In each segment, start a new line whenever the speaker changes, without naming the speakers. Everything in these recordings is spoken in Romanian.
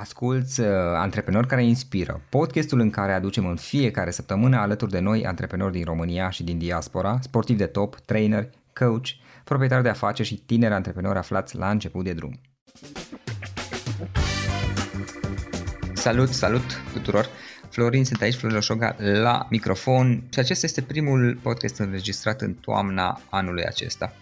Asculți uh, Antreprenori care inspiră, podcastul în care aducem în fiecare săptămână alături de noi antreprenori din România și din diaspora, sportivi de top, trainer, coach, proprietari de afaceri și tineri antreprenori aflați la început de drum. Salut, salut tuturor! Florin sunt aici, Florin Oșoga, la microfon și acesta este primul podcast înregistrat în toamna anului acesta.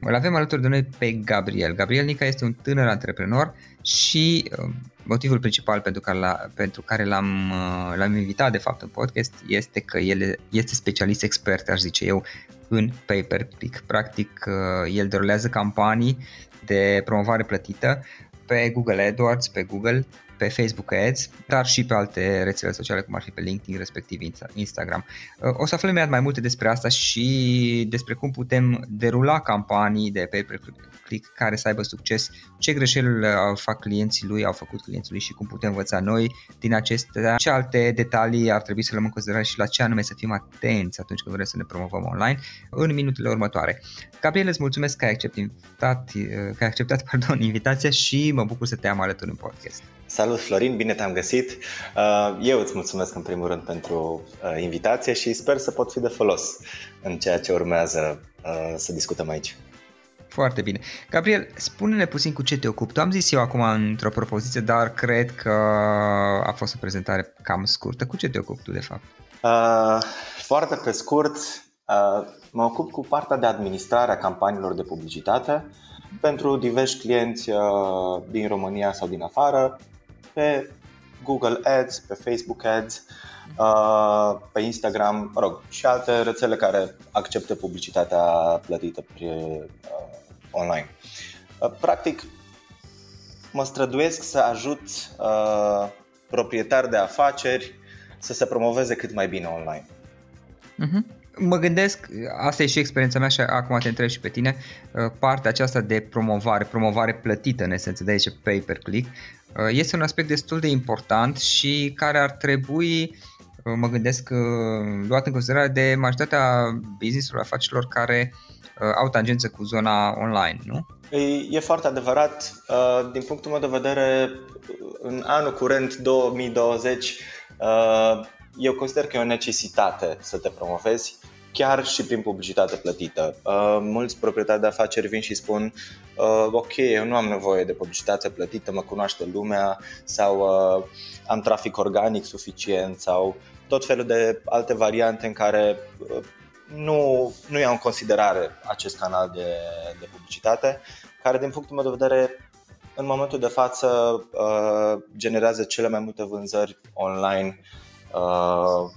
Îl avem alături de noi pe Gabriel. Gabriel Nica este un tânăr antreprenor și uh, motivul principal pentru care, la, pentru care l-am, uh, l-am invitat de fapt în podcast este că el este specialist expert, aș zice eu, în pay-per-click. Practic, uh, el derulează campanii de promovare plătită pe Google AdWords, pe Google pe Facebook Ads, dar și pe alte rețele sociale, cum ar fi pe LinkedIn, respectiv Instagram. O să aflăm mai multe despre asta și despre cum putem derula campanii de pay per click care să aibă succes, ce greșeli fac clienții lui, au făcut clienții lui și cum putem învăța noi din acestea, ce alte detalii ar trebui să luăm în considerare și la ce anume să fim atenți atunci când vrem să ne promovăm online în minutele următoare. Gabriel, îți mulțumesc că ai acceptat, că ai acceptat pardon, invitația și mă bucur să te am alături în podcast.
Salut Florin, bine te-am găsit. Uh, eu îți mulțumesc în primul rând pentru uh, invitație și sper să pot fi de folos în ceea ce urmează uh, să discutăm aici.
Foarte bine. Gabriel, spune-ne puțin cu ce te ocupi. Tu am zis eu acum într-o propoziție, dar cred că a fost o prezentare cam scurtă. Cu ce te ocupi tu de fapt?
Uh, foarte pe scurt, uh, mă ocup cu partea de administrare a campaniilor de publicitate pentru diversi clienți uh, din România sau din afară, pe Google Ads, pe Facebook Ads, uh, pe Instagram, mă rog, și alte rețele care acceptă publicitatea plătită pe, uh, online. Uh, practic, mă străduiesc să ajut uh, proprietari de afaceri să se promoveze cât mai bine online.
Uh-huh. Mă gândesc, asta e și experiența mea și acum te întreb și pe tine, uh, partea aceasta de promovare, promovare plătită în esență, de aici pay per click, Uh, este un aspect destul de important și care ar trebui, uh, mă gândesc, uh, luat în considerare de majoritatea business-urilor, afacerilor care au tangență cu zona online, nu?
E, e foarte adevărat. Din punctul meu de vedere, în anul curent 2020, eu consider că e o necesitate să te promovezi chiar și prin publicitate plătită. Uh, mulți proprietari de afaceri vin și spun uh, ok, eu nu am nevoie de publicitate plătită, mă cunoaște lumea sau uh, am trafic organic suficient sau tot felul de alte variante în care uh, nu, nu iau în considerare acest canal de, de publicitate, care din punctul meu de vedere în momentul de față uh, generează cele mai multe vânzări online uh,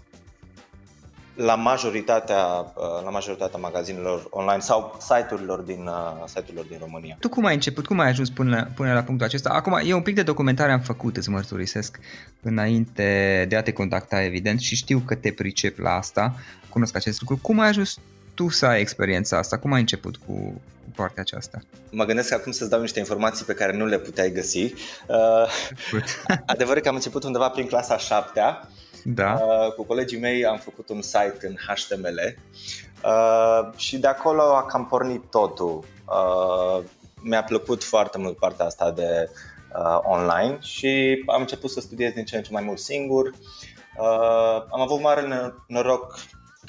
la majoritatea, uh, la majoritatea magazinelor online sau site-urilor din, uh, site-urilor din România.
Tu cum ai început? Cum ai ajuns până la, până la punctul acesta? Acum, e un pic de documentare am făcut, îți mărturisesc, înainte de a te contacta, evident, și știu că te pricep la asta, cunosc acest lucru. Cum ai ajuns tu să ai experiența asta? Cum ai început cu, cu partea aceasta?
Mă gândesc acum să-ți dau niște informații pe care nu le puteai găsi. Uh, adevărul că am început undeva prin clasa 7
da.
Uh, cu colegii mei am făcut un site în HTML uh, și de acolo a cam pornit totul. Uh, mi-a plăcut foarte mult partea asta de uh, online și am început să studiez din ce în ce mai mult singur. Uh, am avut mare noroc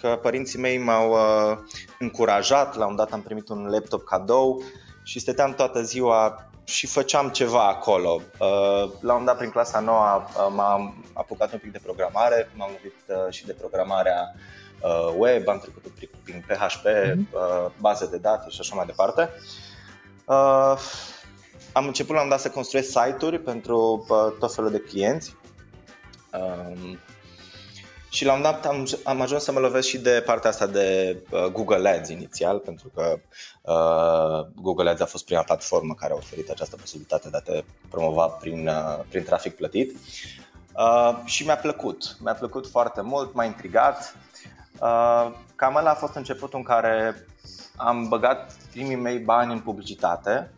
că părinții mei m-au uh, încurajat, la un dat am primit un laptop cadou și stăteam toată ziua și făceam ceva acolo. Uh, la un dat prin clasa nouă uh, m-am apucat un pic de programare, m-am lovit uh, și de programarea web, am trecut un pic prin PHP, mm-hmm. baze de date și așa mai departe. Am început la un dat să construiesc site-uri pentru tot felul de clienți um, și la un dat am, am ajuns să mă lovesc și de partea asta de uh, Google Ads inițial, pentru că uh, Google Ads a fost prima platformă care a oferit această posibilitate de a te promova prin, uh, prin trafic plătit. Uh, și mi-a plăcut, mi-a plăcut foarte mult, m-a intrigat. Uh, cam ăla a fost începutul în care am băgat primii mei bani în publicitate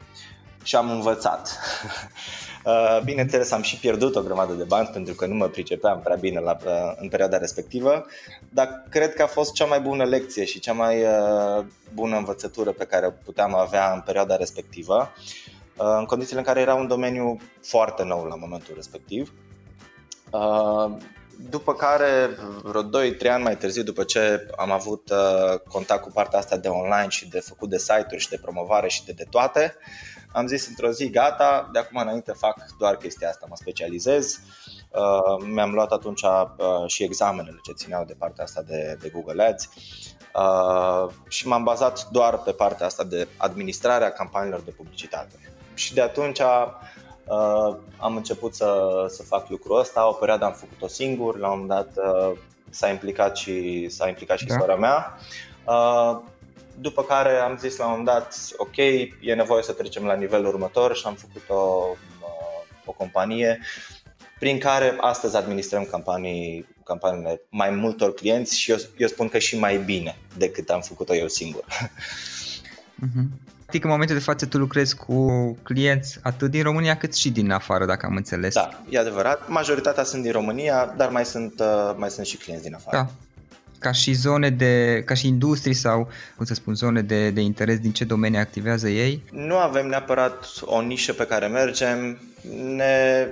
și am învățat. Uh, bineînțeles, am și pierdut o grămadă de bani pentru că nu mă pricepeam prea bine la, uh, în perioada respectivă, dar cred că a fost cea mai bună lecție și cea mai uh, bună învățătură pe care o puteam avea în perioada respectivă, în condițiile în care era un domeniu foarte nou la momentul respectiv. După care, vreo 2-3 ani mai târziu, după ce am avut contact cu partea asta de online și de făcut de site-uri și de promovare și de, de toate, am zis într-o zi, gata, de acum înainte fac doar chestia asta, mă specializez. Uh, mi-am luat atunci uh, și examenele ce țineau de partea asta de, de Google Ads uh, și m-am bazat doar pe partea asta de administrarea campaniilor de publicitate. Și de atunci uh, am început să, să fac lucrul ăsta, o perioadă am făcut-o singur, la un moment dat uh, s-a implicat și, s-a implicat și da. sora mea. Uh, după care am zis la un moment dat, ok, e nevoie să trecem la nivelul următor și am făcut o, o companie prin care astăzi administrăm campanii, campaniile mai multor clienți și eu, eu spun că și mai bine decât am făcut-o eu singur.
Mm-hmm. Practic, în momentul de față tu lucrezi cu clienți atât din România cât și din afară, dacă am înțeles.
Da, e adevărat. Majoritatea sunt din România, dar mai sunt, uh, mai sunt și clienți din afară.
Da ca și zone de, ca și industrii sau, cum să spun, zone de, de interes, din ce domenii activează ei?
Nu avem neapărat o nișă pe care mergem, ne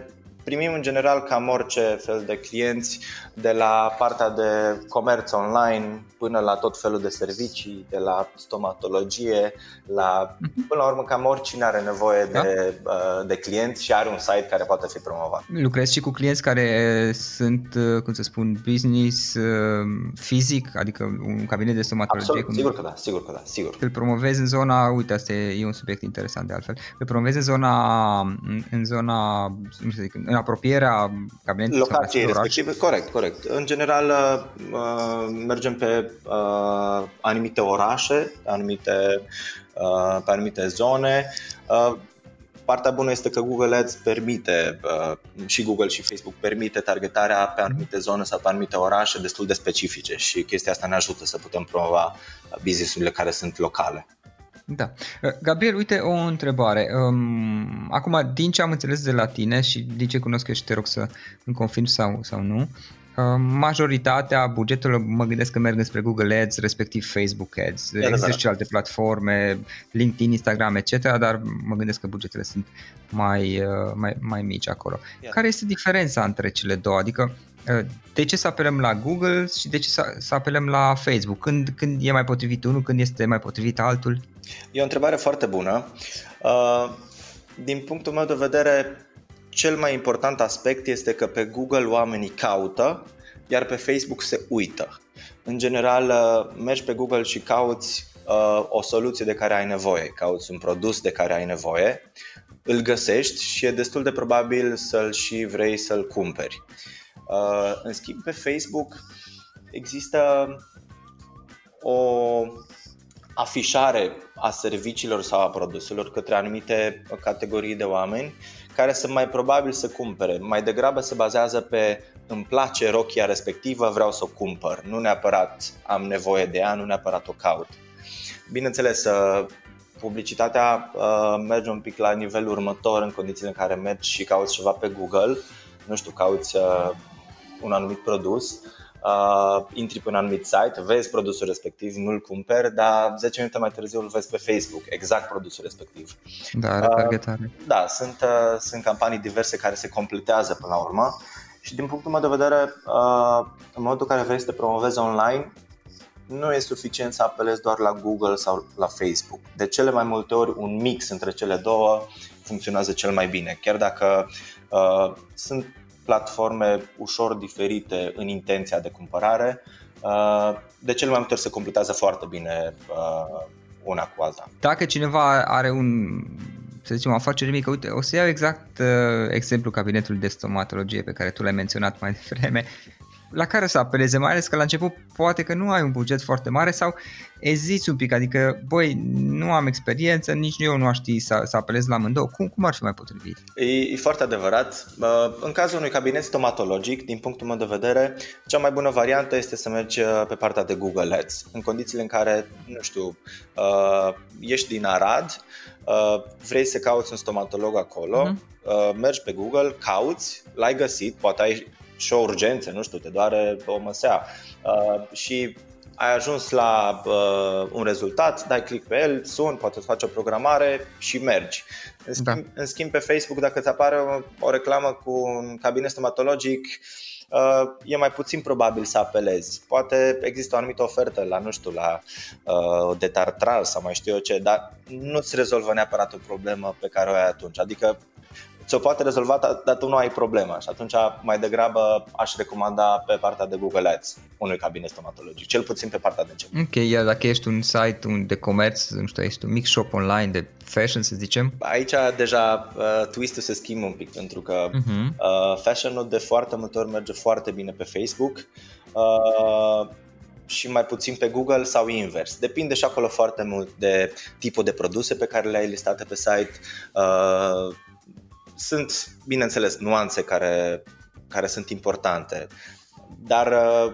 primim în general cam orice fel de clienți, de la partea de comerț online până la tot felul de servicii, de la stomatologie, la mhm. până la urmă cam oricine are nevoie da? de, uh, de clienți și are un site care poate fi promovat.
Lucrezi și cu clienți care sunt, uh, cum să spun, business uh, fizic, adică un cabinet de stomatologie?
Absolut, cum... sigur că da, sigur că da, sigur.
Îl promovezi în zona, uite, asta e un subiect interesant de altfel, îl promovezi în zona, în zona, nu știu, în apropierea cabinetului
Locației respective, corect, corect. În general uh, mergem pe uh, anumite orașe, anumite, uh, pe anumite zone. Partea bună este că Google Ads permite, și Google și Facebook permite targetarea pe anumite zone sau pe anumite orașe destul de specifice și chestia asta ne ajută să putem promova business-urile care sunt locale.
Da. Uh, Gabriel, uite o întrebare. Um, acum, din ce am înțeles de la tine și din ce cunosc eu și te rog să îmi confirm sau, sau nu, um, majoritatea bugetelor mă gândesc că merg spre Google Ads, respectiv Facebook Ads. Da, Există și alte platforme, LinkedIn, Instagram, etc., dar mă gândesc că bugetele sunt mai, uh, mai, mai mici acolo. Yeah. Care este diferența între cele două? Adică uh, de ce să apelăm la Google și de ce să, să apelăm la Facebook? Când, când e mai potrivit unul, când este mai potrivit altul?
E o întrebare foarte bună. Uh, din punctul meu de vedere, cel mai important aspect este că pe Google oamenii caută, iar pe Facebook se uită. În general, uh, mergi pe Google și cauți uh, o soluție de care ai nevoie, cauți un produs de care ai nevoie, îl găsești și e destul de probabil să-l și vrei să-l cumperi. În schimb, pe Facebook există o afișare a serviciilor sau a produselor către anumite categorii de oameni care sunt mai probabil să cumpere. Mai degrabă se bazează pe îmi place rochia respectivă, vreau să o cumpăr. Nu neapărat am nevoie de ea, nu neapărat o caut. Bineînțeles, uh, publicitatea uh, merge un pic la nivelul următor în condițiile în care mergi și cauți ceva pe Google, nu știu, cauți uh, un anumit produs, uh, intri pe un anumit site, vezi produsul respectiv, nu-l cumperi, dar 10 minute mai târziu îl vezi pe Facebook, exact produsul respectiv.
Da, retargetare.
Uh, da, sunt, uh, sunt campanii diverse care se completează până la urmă și din punctul meu de vedere, uh, în momentul în care vrei să te promovezi online, nu e suficient să apelezi doar la Google sau la Facebook. De cele mai multe ori un mix între cele două funcționează cel mai bine. Chiar dacă uh, sunt platforme ușor diferite în intenția de cumpărare, uh, de cel mai multe ori se completează foarte bine uh, una cu alta.
Dacă cineva are un să zicem, o afacere mică, uite, o să iau exact uh, exemplul cabinetului de stomatologie pe care tu l-ai menționat mai devreme la care să apeleze, mai ales că la început poate că nu ai un buget foarte mare sau eziți un pic, adică, băi, nu am experiență, nici eu nu aș ști să, să apelez la amândouă. Cum, cum ar fi mai potrivit?
E, e foarte adevărat. În cazul unui cabinet stomatologic, din punctul meu de vedere, cea mai bună variantă este să mergi uh, pe partea de Google Ads, în condițiile în care, nu știu, uh, ești din Arad, uh, vrei să cauți un stomatolog acolo, uh-huh. mergi pe Google, cauți, l-ai găsit, poate ai și o urgență, nu știu, te doare o măsea uh, și ai ajuns la uh, un rezultat, dai click pe el, sun, poate îți faci o programare și mergi. În schimb, da. în schimb pe Facebook, dacă îți apare o, o reclamă cu un cabinet stomatologic, uh, e mai puțin probabil să apelezi. Poate există o anumită ofertă la, nu știu, la uh, detartral sau mai știu eu ce, dar nu-ți rezolvă neapărat o problemă pe care o ai atunci. Adică ți-o poate rezolva, dar tu nu ai problema și atunci mai degrabă aș recomanda pe partea de Google Ads unui cabinet stomatologic, cel puțin pe partea de început.
Ok, iar dacă ești un site de comerț, nu știu, ești un mic shop online de fashion, să zicem?
Aici deja uh, twist-ul se schimbă un pic, pentru că uh-huh. uh, fashion-ul de foarte multe ori merge foarte bine pe Facebook. Uh, și mai puțin pe Google sau invers. Depinde și acolo foarte mult de tipul de produse pe care le-ai listate pe site, uh, sunt, bineînțeles, nuanțe care, care sunt importante, dar uh,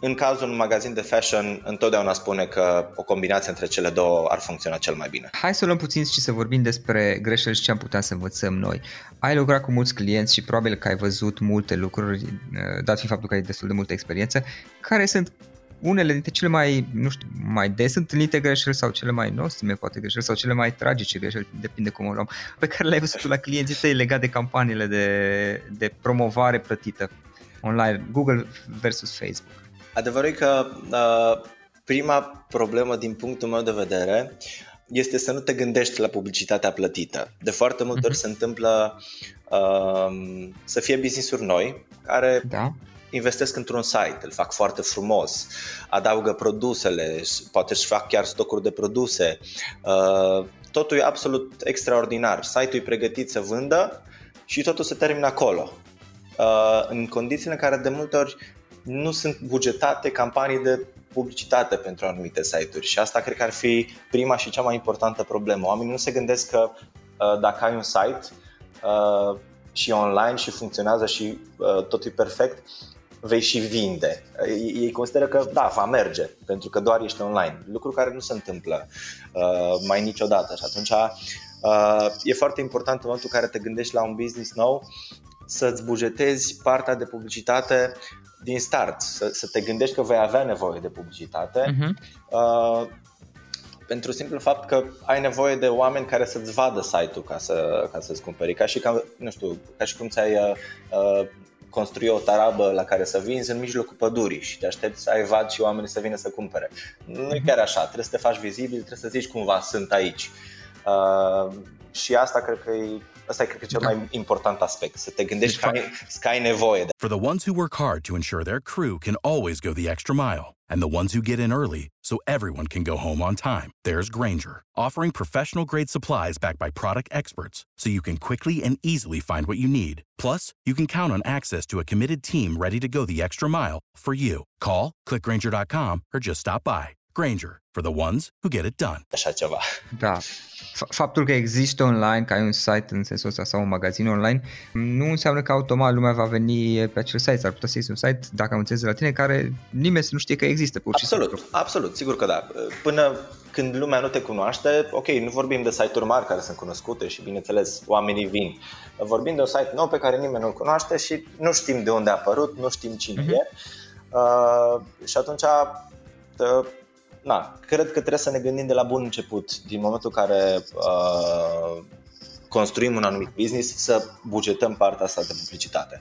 în cazul unui magazin de fashion, întotdeauna spune că o combinație între cele două ar funcționa cel mai bine.
Hai să luăm puțin și să vorbim despre greșeli și ce am putea să învățăm noi. Ai lucrat cu mulți clienți și probabil că ai văzut multe lucruri, uh, dat fiind faptul că ai destul de multă experiență. Care sunt unele dintre cele mai, nu știu, mai des întâlnite greșeli sau cele mai nostime, poate greșeli, sau cele mai tragice greșeli, depinde cum o luăm, pe care le-ai văzut la clienții tăi legat de campaniile de, de promovare plătită online, Google versus Facebook?
Adevărul e că uh, prima problemă din punctul meu de vedere este să nu te gândești la publicitatea plătită. De foarte multe ori uh-huh. se întâmplă uh, să fie business-uri noi care da investesc într-un site, îl fac foarte frumos, adaugă produsele, poate își fac chiar stocuri de produse. Uh, totul e absolut extraordinar. Site-ul e pregătit să vândă și totul se termină acolo. Uh, în condițiile în care de multe ori nu sunt bugetate campanii de publicitate pentru anumite site-uri și asta cred că ar fi prima și cea mai importantă problemă. Oamenii nu se gândesc că uh, dacă ai un site și online și funcționează și totul e perfect, vei și vinde. Ei consideră că da, va merge, pentru că doar ești online, lucru care nu se întâmplă uh, mai niciodată și atunci uh, e foarte important în momentul în care te gândești la un business nou să-ți bugetezi partea de publicitate din start, să, să te gândești că vei avea nevoie de publicitate uh-huh. uh, pentru simplu fapt că ai nevoie de oameni care să-ți vadă site-ul ca, să, ca să-ți cumperi, ca și, ca, nu știu, ca și cum ți-ai uh, uh construi o tarabă la care să vinzi în mijlocul pădurii și te aștepți să ai vad și oamenii să vină să cumpere. Nu e chiar așa, trebuie să te faci vizibil, trebuie să zici cumva sunt aici. Uh, și asta cred că e Asta e cred că cel mai important aspect, să te gândești că ai, că ai nevoie de.
For the ones who work hard to ensure their crew can always go the extra mile and the ones who get in early so everyone can go home on time. There's Granger, offering professional grade supplies backed by product experts so you can quickly and easily find what you need. Plus, you can count on access to a committed team ready to go the extra mile for you. Call, clickgranger.com or just stop by. Granger, for the ones who get it done.
Așa ceva.
Da. Faptul că există online, că ai un site în sensul ăsta sau un magazin online, nu înseamnă că automat lumea va veni pe acel site. Ar putea să un site, dacă am înțeles de la tine, care nimeni să nu știe că există. Pur
și absolut, simplu. absolut, sigur că da. Până când lumea nu te cunoaște, ok, nu vorbim de site-uri mari care sunt cunoscute și bineînțeles oamenii vin. Vorbim de un site nou pe care nimeni nu-l cunoaște și nu știm de unde a apărut, nu știm cine uh-huh. e. Uh, și atunci uh, na, cred că trebuie să ne gândim de la bun început, din momentul în care uh, construim un anumit business, să bugetăm partea asta de publicitate.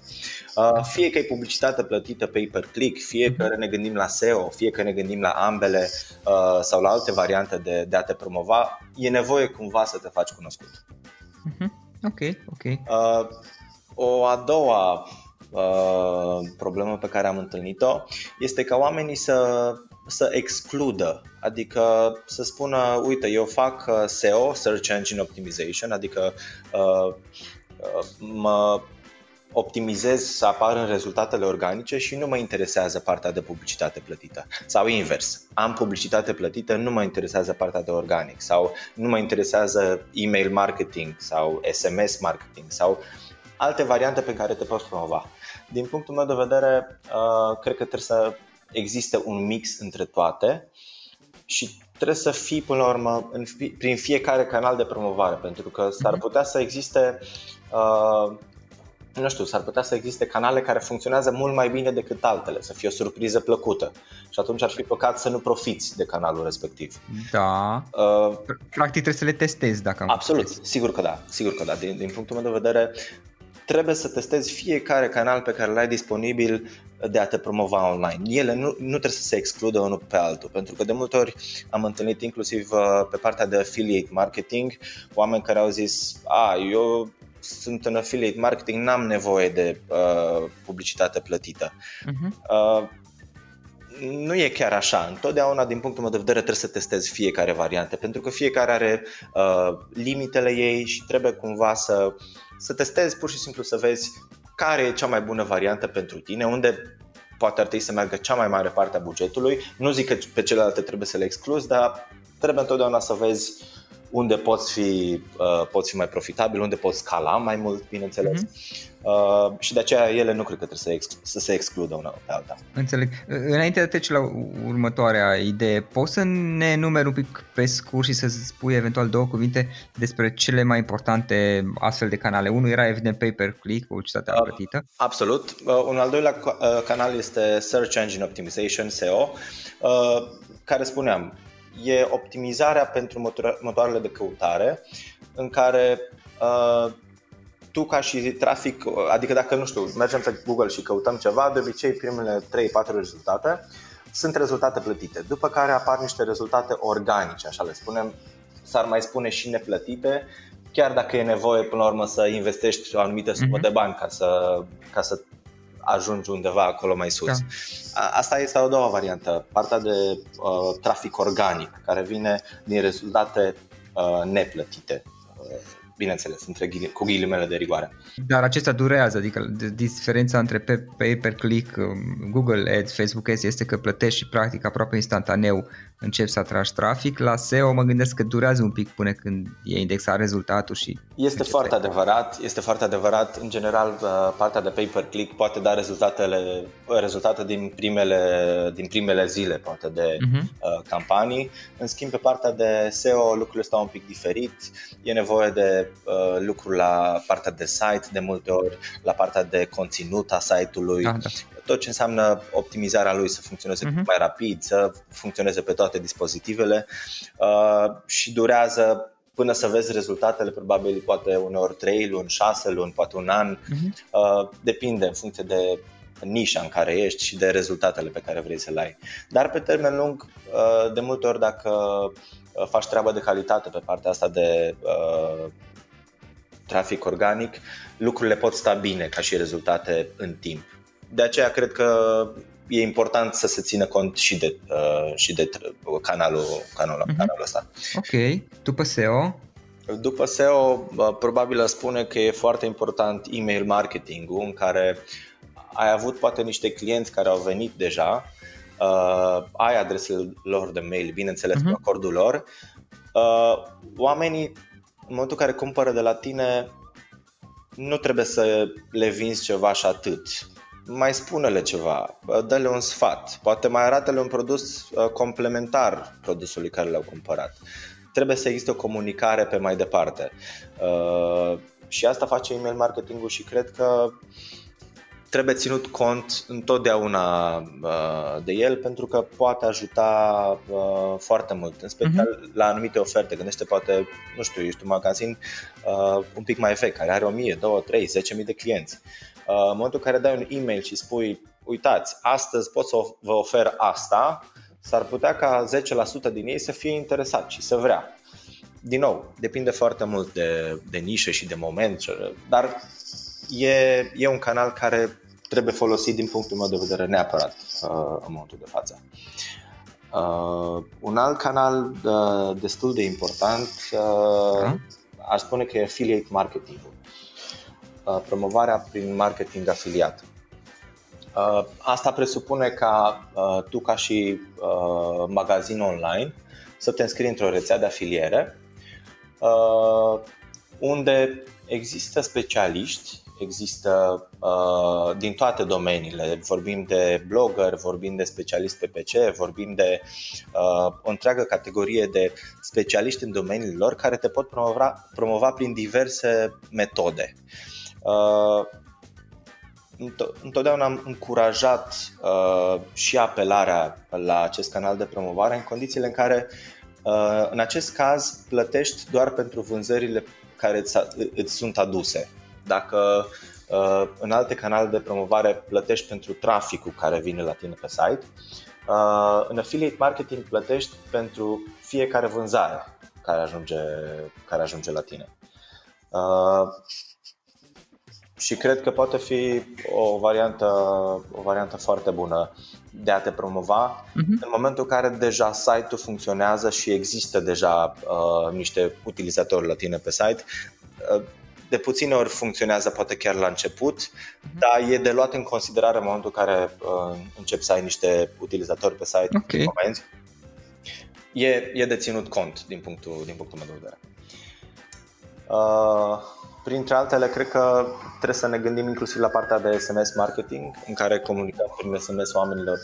Uh, fie că e publicitate plătită pay per click, fie că ne gândim la SEO, fie că ne gândim la ambele uh, sau la alte variante de, de a te promova, e nevoie cumva să te faci cunoscut.
Uh-huh. Ok, ok.
Uh, o a doua uh, problemă pe care am întâlnit-o este ca oamenii să, să excludă, adică să spună, uite, eu fac uh, SEO, Search Engine Optimization, adică uh, uh, mă optimizez să apar în rezultatele organice și nu mă interesează partea de publicitate plătită. Sau invers, am publicitate plătită, nu mă interesează partea de organic sau nu mă interesează email marketing sau SMS marketing sau alte variante pe care te poți promova. Din punctul meu de vedere, uh, cred că trebuie să existe un mix între toate și trebuie să fii până la urmă în, prin fiecare canal de promovare, pentru că s-ar mhm. putea să existe uh, nu știu, s-ar putea să existe canale care funcționează mult mai bine decât altele, să fie o surpriză plăcută. Și atunci ar fi păcat să nu profiți de canalul respectiv.
Da. Uh, Practic trebuie să le testezi dacă am
Absolut, testezi. sigur că da, sigur că da. Din, din punctul meu de vedere, trebuie să testezi fiecare canal pe care l-ai disponibil de a te promova online. Ele nu, nu trebuie să se excludă unul pe altul, pentru că de multe ori am întâlnit inclusiv uh, pe partea de affiliate marketing oameni care au zis, a, eu sunt în affiliate marketing, n-am nevoie de uh, publicitate plătită. Uh-huh. Uh, nu e chiar așa. Întotdeauna, din punctul meu de vedere, trebuie să testezi fiecare variantă, pentru că fiecare are uh, limitele ei și trebuie cumva să, să testezi pur și simplu să vezi care e cea mai bună variantă pentru tine, unde poate ar trebui să meargă cea mai mare parte a bugetului. Nu zic că pe celelalte trebuie să le excluzi, dar trebuie întotdeauna să vezi unde poți fi, uh, poți fi mai profitabil, unde poți scala mai mult, bineînțeles. Mm-hmm. Uh, și de aceea ele nu cred că trebuie să, ex- să se excludă una pe alta.
Înțeleg. Înainte de a trece la următoarea idee, poți să ne enumeri un pic pe scurt și să spui eventual două cuvinte despre cele mai importante astfel de canale? Unul era evident pay-per-click, publicitatea uh, plătită.
Absolut. Uh, un al doilea uh, canal este Search Engine Optimization, SEO, uh, care spuneam, e optimizarea pentru motoarele de căutare în care uh, tu ca și trafic, adică dacă nu știu, mergem pe Google și căutăm ceva, de obicei primele 3-4 rezultate sunt rezultate plătite, după care apar niște rezultate organice, așa le spunem, s-ar mai spune și neplătite, chiar dacă e nevoie până la urmă să investești o anumită sumă mm-hmm. de bani ca să, ca să ajungi undeva acolo mai sus. Da. Asta este o doua variantă, partea de uh, trafic organic, care vine din rezultate uh, neplătite. Uh, bineînțeles, între ghili, cu ghilimele de rigoare.
Dar acestea durează, adică diferența între pay per click, um, Google Ads, Facebook Ads este că plătești și practic aproape instantaneu începi să atragi trafic. La SEO mă gândesc că durează un pic până când e indexat rezultatul și...
Este foarte adevărat, este foarte adevărat. În general, uh, partea de pay per click poate da rezultatele, rezultate din primele, din primele zile, poate de uh-huh. campanii. În schimb, pe partea de SEO lucrurile stau un pic diferit. E nevoie de uh, lucru la partea de site de multe ori, la partea de conținut a site-ului, ah, da tot ce înseamnă optimizarea lui să funcționeze uh-huh. mai rapid, să funcționeze pe toate dispozitivele uh, și durează până să vezi rezultatele, probabil poate uneori 3 luni, 6 luni, poate un an, uh-huh. uh, depinde în funcție de nișa în care ești și de rezultatele pe care vrei să le ai. Dar pe termen lung, uh, de multe ori dacă uh, faci treaba de calitate pe partea asta de uh, trafic organic, lucrurile pot sta bine ca și rezultate în timp de aceea cred că e important să se țină cont și de, uh, și de canalul, canalul, uh-huh. canalul ăsta.
Ok. După SEO?
După SEO, probabil spune că e foarte important email marketing-ul în care ai avut poate niște clienți care au venit deja, uh, ai adresele lor de mail, bineînțeles uh-huh. cu acordul lor. Uh, oamenii, în momentul în care cumpără de la tine, nu trebuie să le vinzi ceva și atât mai spune-le ceva, dă-le un sfat, poate mai arată-le un produs uh, complementar produsului care le-au cumpărat. Trebuie să existe o comunicare pe mai departe. Uh, și asta face email marketingul și cred că trebuie ținut cont întotdeauna uh, de el pentru că poate ajuta foarte mult, în special uh-huh. la anumite oferte. Gândește poate, nu știu, ești un magazin un pic mai vechi, care are 1000, 2, 3, 10.000 de clienți Uh, în momentul în care dai un e-mail și spui, uitați, astăzi pot să vă ofer asta, s-ar putea ca 10% din ei să fie interesat și să vrea. din nou, depinde foarte mult de, de nișă și de moment, dar e, e un canal care trebuie folosit din punctul meu de vedere neapărat uh, în momentul de față. Uh, un alt canal uh, destul de important uh, aș spune că e affiliate marketing uh, promovarea prin marketing afiliat. Uh, asta presupune ca uh, tu ca și uh, magazin online să te înscrii într-o rețea de afiliere uh, unde există specialiști există uh, din toate domeniile. Vorbim de blogger, vorbim de specialist PPC, vorbim de uh, o întreagă categorie de specialiști în domeniile lor care te pot promova, promova prin diverse metode. Uh, întotdeauna am încurajat uh, și apelarea la acest canal de promovare în condițiile în care uh, în acest caz plătești doar pentru vânzările care îți, îți sunt aduse dacă uh, în alte canale de promovare plătești pentru traficul care vine la tine pe site, uh, în affiliate marketing plătești pentru fiecare vânzare care ajunge, care ajunge la tine. Uh, și cred că poate fi o variantă, o variantă foarte bună de a te promova uh-huh. în momentul în care deja site-ul funcționează și există deja uh, niște utilizatori la tine pe site. Uh, de puține ori funcționează poate chiar la început, uh-huh. dar e de luat în considerare în momentul în care uh, începi să ai niște utilizatori pe site okay. comenzi. E, e de ținut cont din punctul, din punctul meu de vedere. Uh, printre altele, cred că trebuie să ne gândim inclusiv la partea de SMS marketing, în care comunicăm prin SMS oamenilor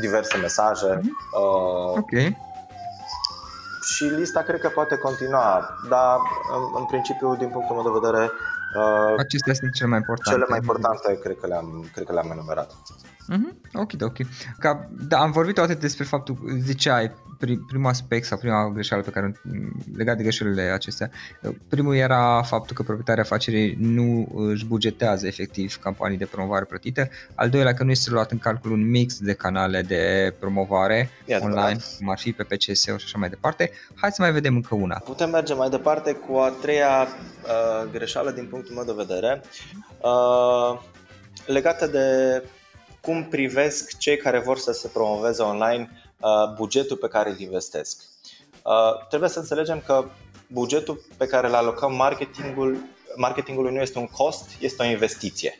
diverse mesaje. Uh-huh. Uh, ok și lista cred că poate continua, dar în, în principiu, din punctul meu de vedere,
uh, acestea sunt cele mai importante.
Cele mai importante cred că le-am, cred că le-am enumerat.
Mm-hmm. Ok, ok. Ca, da, am vorbit toate despre faptul, ziceai, primul aspect sau prima greșeală pe care legat de greșelile acestea. Primul era faptul că proprietarii afacerii nu își bugetează efectiv campanii de promovare plătite. Al doilea că nu este luat în calcul un mix de canale de promovare Iată, online, cum ar fi pe PCSO și așa mai departe. Hai să mai vedem încă una.
Putem merge mai departe cu a treia uh, greșeală din punctul meu de vedere. Uh, legată de cum privesc cei care vor să se promoveze online uh, bugetul pe care îl investesc. Uh, trebuie să înțelegem că bugetul pe care îl alocăm marketingul, marketingului nu este un cost, este o investiție.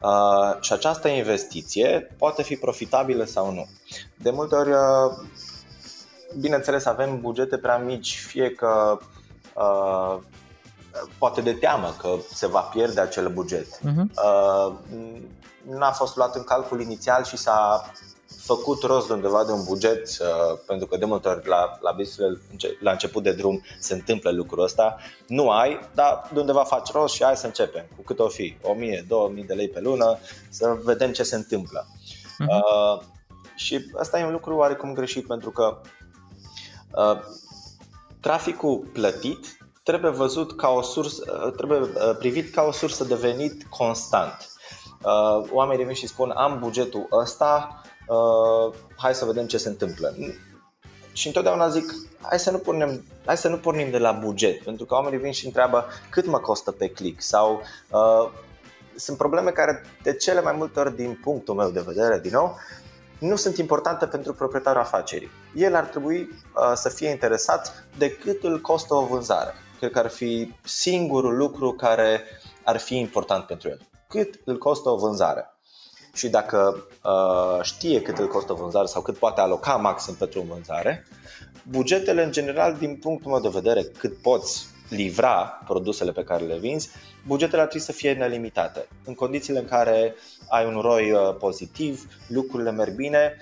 Uh, și această investiție poate fi profitabilă sau nu. De multe ori, bineînțeles, avem bugete prea mici, fie că poate de teamă că se va pierde acel buget. Uh-huh n-a fost luat în calcul inițial și s-a făcut rost de undeva de un buget, uh, pentru că de multe ori la, la business la început de drum se întâmplă lucrul ăsta. Nu ai, dar de undeva faci rost și hai să începem. Cu cât o fi? 1000, 2000 de lei pe lună, să vedem ce se întâmplă. Uh-huh. Uh, și asta e un lucru oarecum greșit pentru că uh, traficul plătit trebuie văzut ca o sursă, uh, trebuie uh, privit ca o sursă de venit constant uh, oamenii vin și spun am bugetul ăsta, uh, hai să vedem ce se întâmplă. Și întotdeauna zic, hai să nu pornim, hai să nu pornim de la buget, pentru că oamenii vin și întreabă cât mă costă pe click sau uh, sunt probleme care de cele mai multe ori din punctul meu de vedere, din nou, nu sunt importante pentru proprietarul afacerii. El ar trebui uh, să fie interesat de cât îl costă o vânzare. Cred că ar fi singurul lucru care ar fi important pentru el cât îl costă o vânzare. Și dacă uh, știe cât îl costă o vânzare sau cât poate aloca maxim pentru o vânzare, bugetele în general, din punctul meu de vedere, cât poți livra produsele pe care le vinzi, bugetele ar trebui să fie nelimitate. În condițiile în care ai un ROI uh, pozitiv, lucrurile merg bine,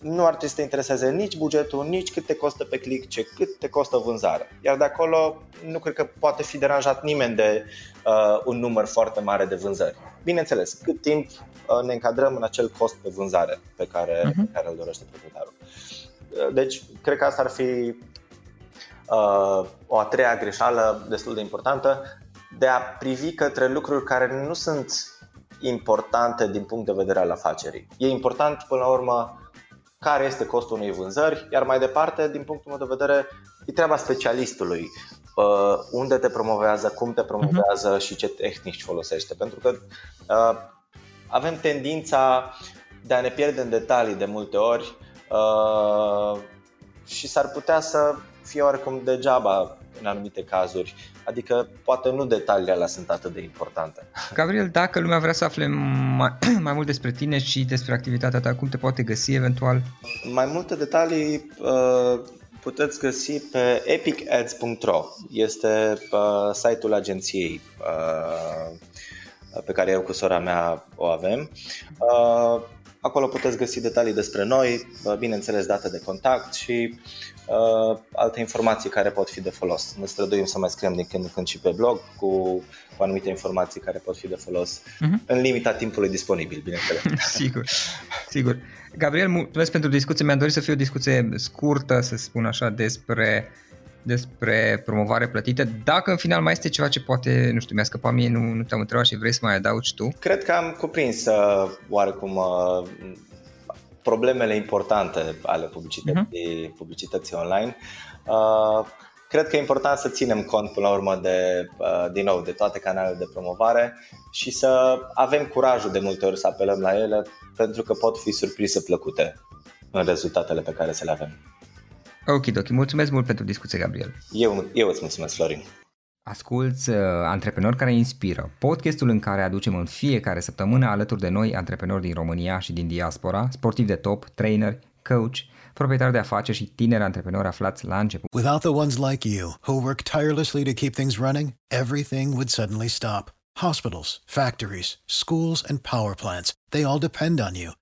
nu ar trebui să te intereseze nici bugetul, nici cât te costă pe click, ce cât te costă vânzarea. Iar de acolo nu cred că poate fi deranjat nimeni de uh, un număr foarte mare de vânzări. Bineînțeles, cât timp uh, ne încadrăm în acel cost pe vânzare pe care, uh-huh. pe care îl dorește proprietarul. Uh, deci, cred că asta ar fi uh, o a treia greșeală destul de importantă, de a privi către lucruri care nu sunt importante din punct de vedere al afacerii. E important, până la urmă, care este costul unei vânzări, iar mai departe, din punctul meu de vedere, e treaba specialistului. Uh, unde te promovează, cum te promovează uh-huh. și ce tehnici folosește. Pentru că uh, avem tendința de a ne pierde în detalii de multe ori uh, și s-ar putea să fie oarecum degeaba în anumite cazuri. Adică poate nu detaliile alea sunt atât de importante.
Gabriel, dacă lumea vrea să afle mai, mai mult despre tine și despre activitatea ta, cum te poate găsi eventual?
Mai multe detalii uh, puteți găsi pe epicads.ro. Este uh, site-ul agenției uh, pe care eu cu sora mea o avem. Uh, acolo puteți găsi detalii despre noi, uh, bineînțeles date de contact și uh, alte informații care pot fi de folos. Ne străduim să mai scriem din când în când și pe blog cu, cu anumite informații care pot fi de folos uh-huh. în limita timpului disponibil, bineînțeles.
sigur, sigur. Gabriel, mulțumesc pentru discuție. Mi-am dorit să fie o discuție scurtă, să spun așa, despre despre promovare plătită. Dacă în final mai este ceva ce poate, nu știu, mi-a scăpat mie, nu, nu te-am întrebat și vrei să mai adaugi tu?
Cred că am cuprins uh, oarecum uh, problemele importante ale publicității, uh-huh. publicității online. Uh, cred că e important să ținem cont până la urmă de, uh, din nou, de toate canalele de promovare și să avem curajul de multe ori să apelăm la ele pentru că pot fi surprize plăcute în rezultatele pe care să le avem.
Ok, ok. Mulțumesc mult pentru discuție, Gabriel.
Eu, eu îți mulțumesc, Florin.
Asculți uh, Antreprenori care inspiră, podcastul în care aducem în fiecare săptămână alături de noi antreprenori din România și din diaspora, sportivi de top, trainer, coach, proprietari de afaceri și tineri antreprenori aflați la început.
Without the ones like you, who work tirelessly to keep things running, everything would suddenly stop. Hospitals, factories, schools, and power plants, they all depend on you.